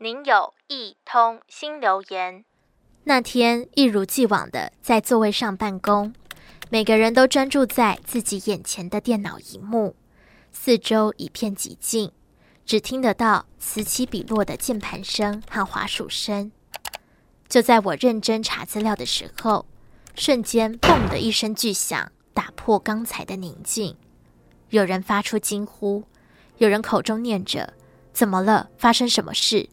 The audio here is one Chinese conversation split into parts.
您有一通新留言。那天一如既往的在座位上办公，每个人都专注在自己眼前的电脑荧幕，四周一片寂静，只听得到此起彼落的键盘声和滑鼠声。就在我认真查资料的时候，瞬间“嘣”的一声巨响，打破刚才的宁静。有人发出惊呼，有人口中念着：“怎么了？发生什么事？”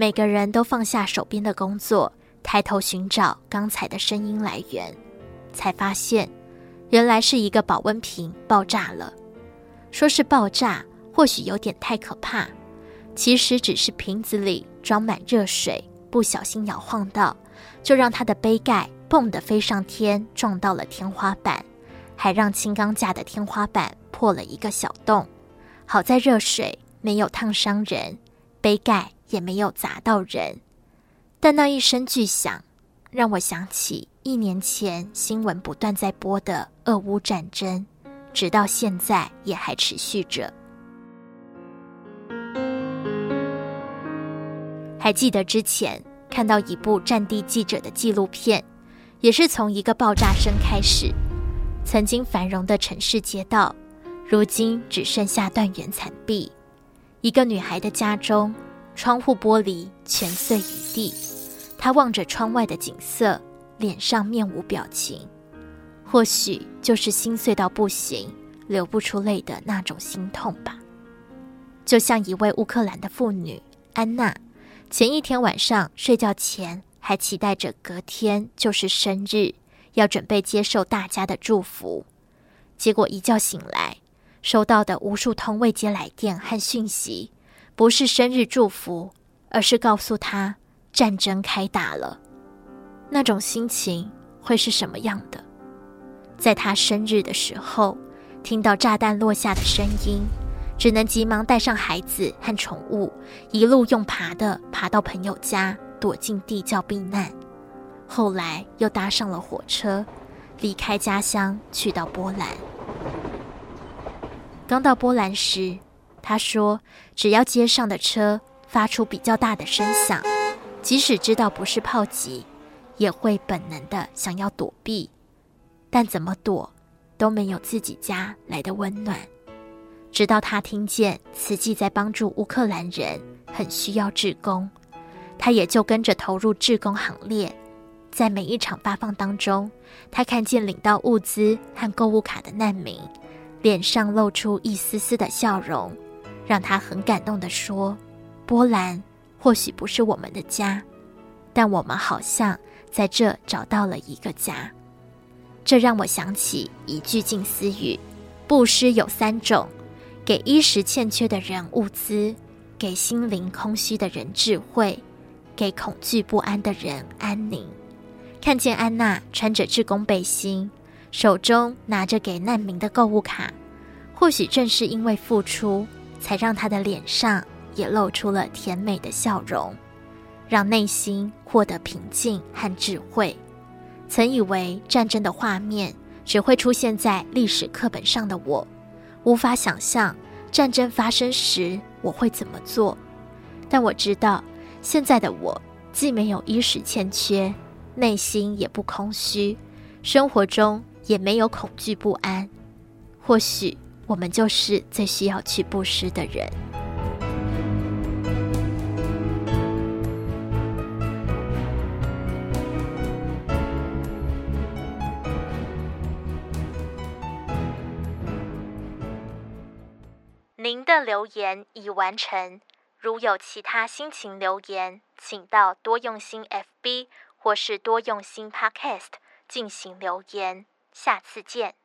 每个人都放下手边的工作，抬头寻找刚才的声音来源，才发现，原来是一个保温瓶爆炸了。说是爆炸，或许有点太可怕，其实只是瓶子里装满热水，不小心摇晃到，就让它的杯盖“蹦”的飞上天，撞到了天花板，还让轻钢架的天花板破了一个小洞。好在热水没有烫伤人，杯盖。也没有砸到人，但那一声巨响让我想起一年前新闻不断在播的俄乌战争，直到现在也还持续着。还记得之前看到一部战地记者的纪录片，也是从一个爆炸声开始，曾经繁荣的城市街道，如今只剩下断垣残壁。一个女孩的家中。窗户玻璃全碎一地，他望着窗外的景色，脸上面无表情，或许就是心碎到不行，流不出泪的那种心痛吧。就像一位乌克兰的妇女安娜，前一天晚上睡觉前还期待着隔天就是生日，要准备接受大家的祝福，结果一觉醒来，收到的无数通未接来电和讯息。不是生日祝福，而是告诉他战争开打了。那种心情会是什么样的？在他生日的时候，听到炸弹落下的声音，只能急忙带上孩子和宠物，一路用爬的爬到朋友家，躲进地窖避难。后来又搭上了火车，离开家乡，去到波兰。刚到波兰时，他说：“只要街上的车发出比较大的声响，即使知道不是炮击，也会本能的想要躲避。但怎么躲，都没有自己家来的温暖。直到他听见慈济在帮助乌克兰人，很需要志工，他也就跟着投入志工行列。在每一场发放当中，他看见领到物资和购物卡的难民，脸上露出一丝丝的笑容。”让他很感动地说：“波兰或许不是我们的家，但我们好像在这找到了一个家。”这让我想起一句静思语：“布施有三种，给衣食欠缺的人物资，给心灵空虚的人智慧，给恐惧不安的人安宁。”看见安娜穿着志工背心，手中拿着给难民的购物卡，或许正是因为付出。才让他的脸上也露出了甜美的笑容，让内心获得平静和智慧。曾以为战争的画面只会出现在历史课本上的我，无法想象战争发生时我会怎么做。但我知道，现在的我既没有衣食欠缺，内心也不空虚，生活中也没有恐惧不安。或许。我们就是最需要去布施的人。您的留言已完成，如有其他心情留言，请到多用心 FB 或是多用心 Podcast 进行留言。下次见。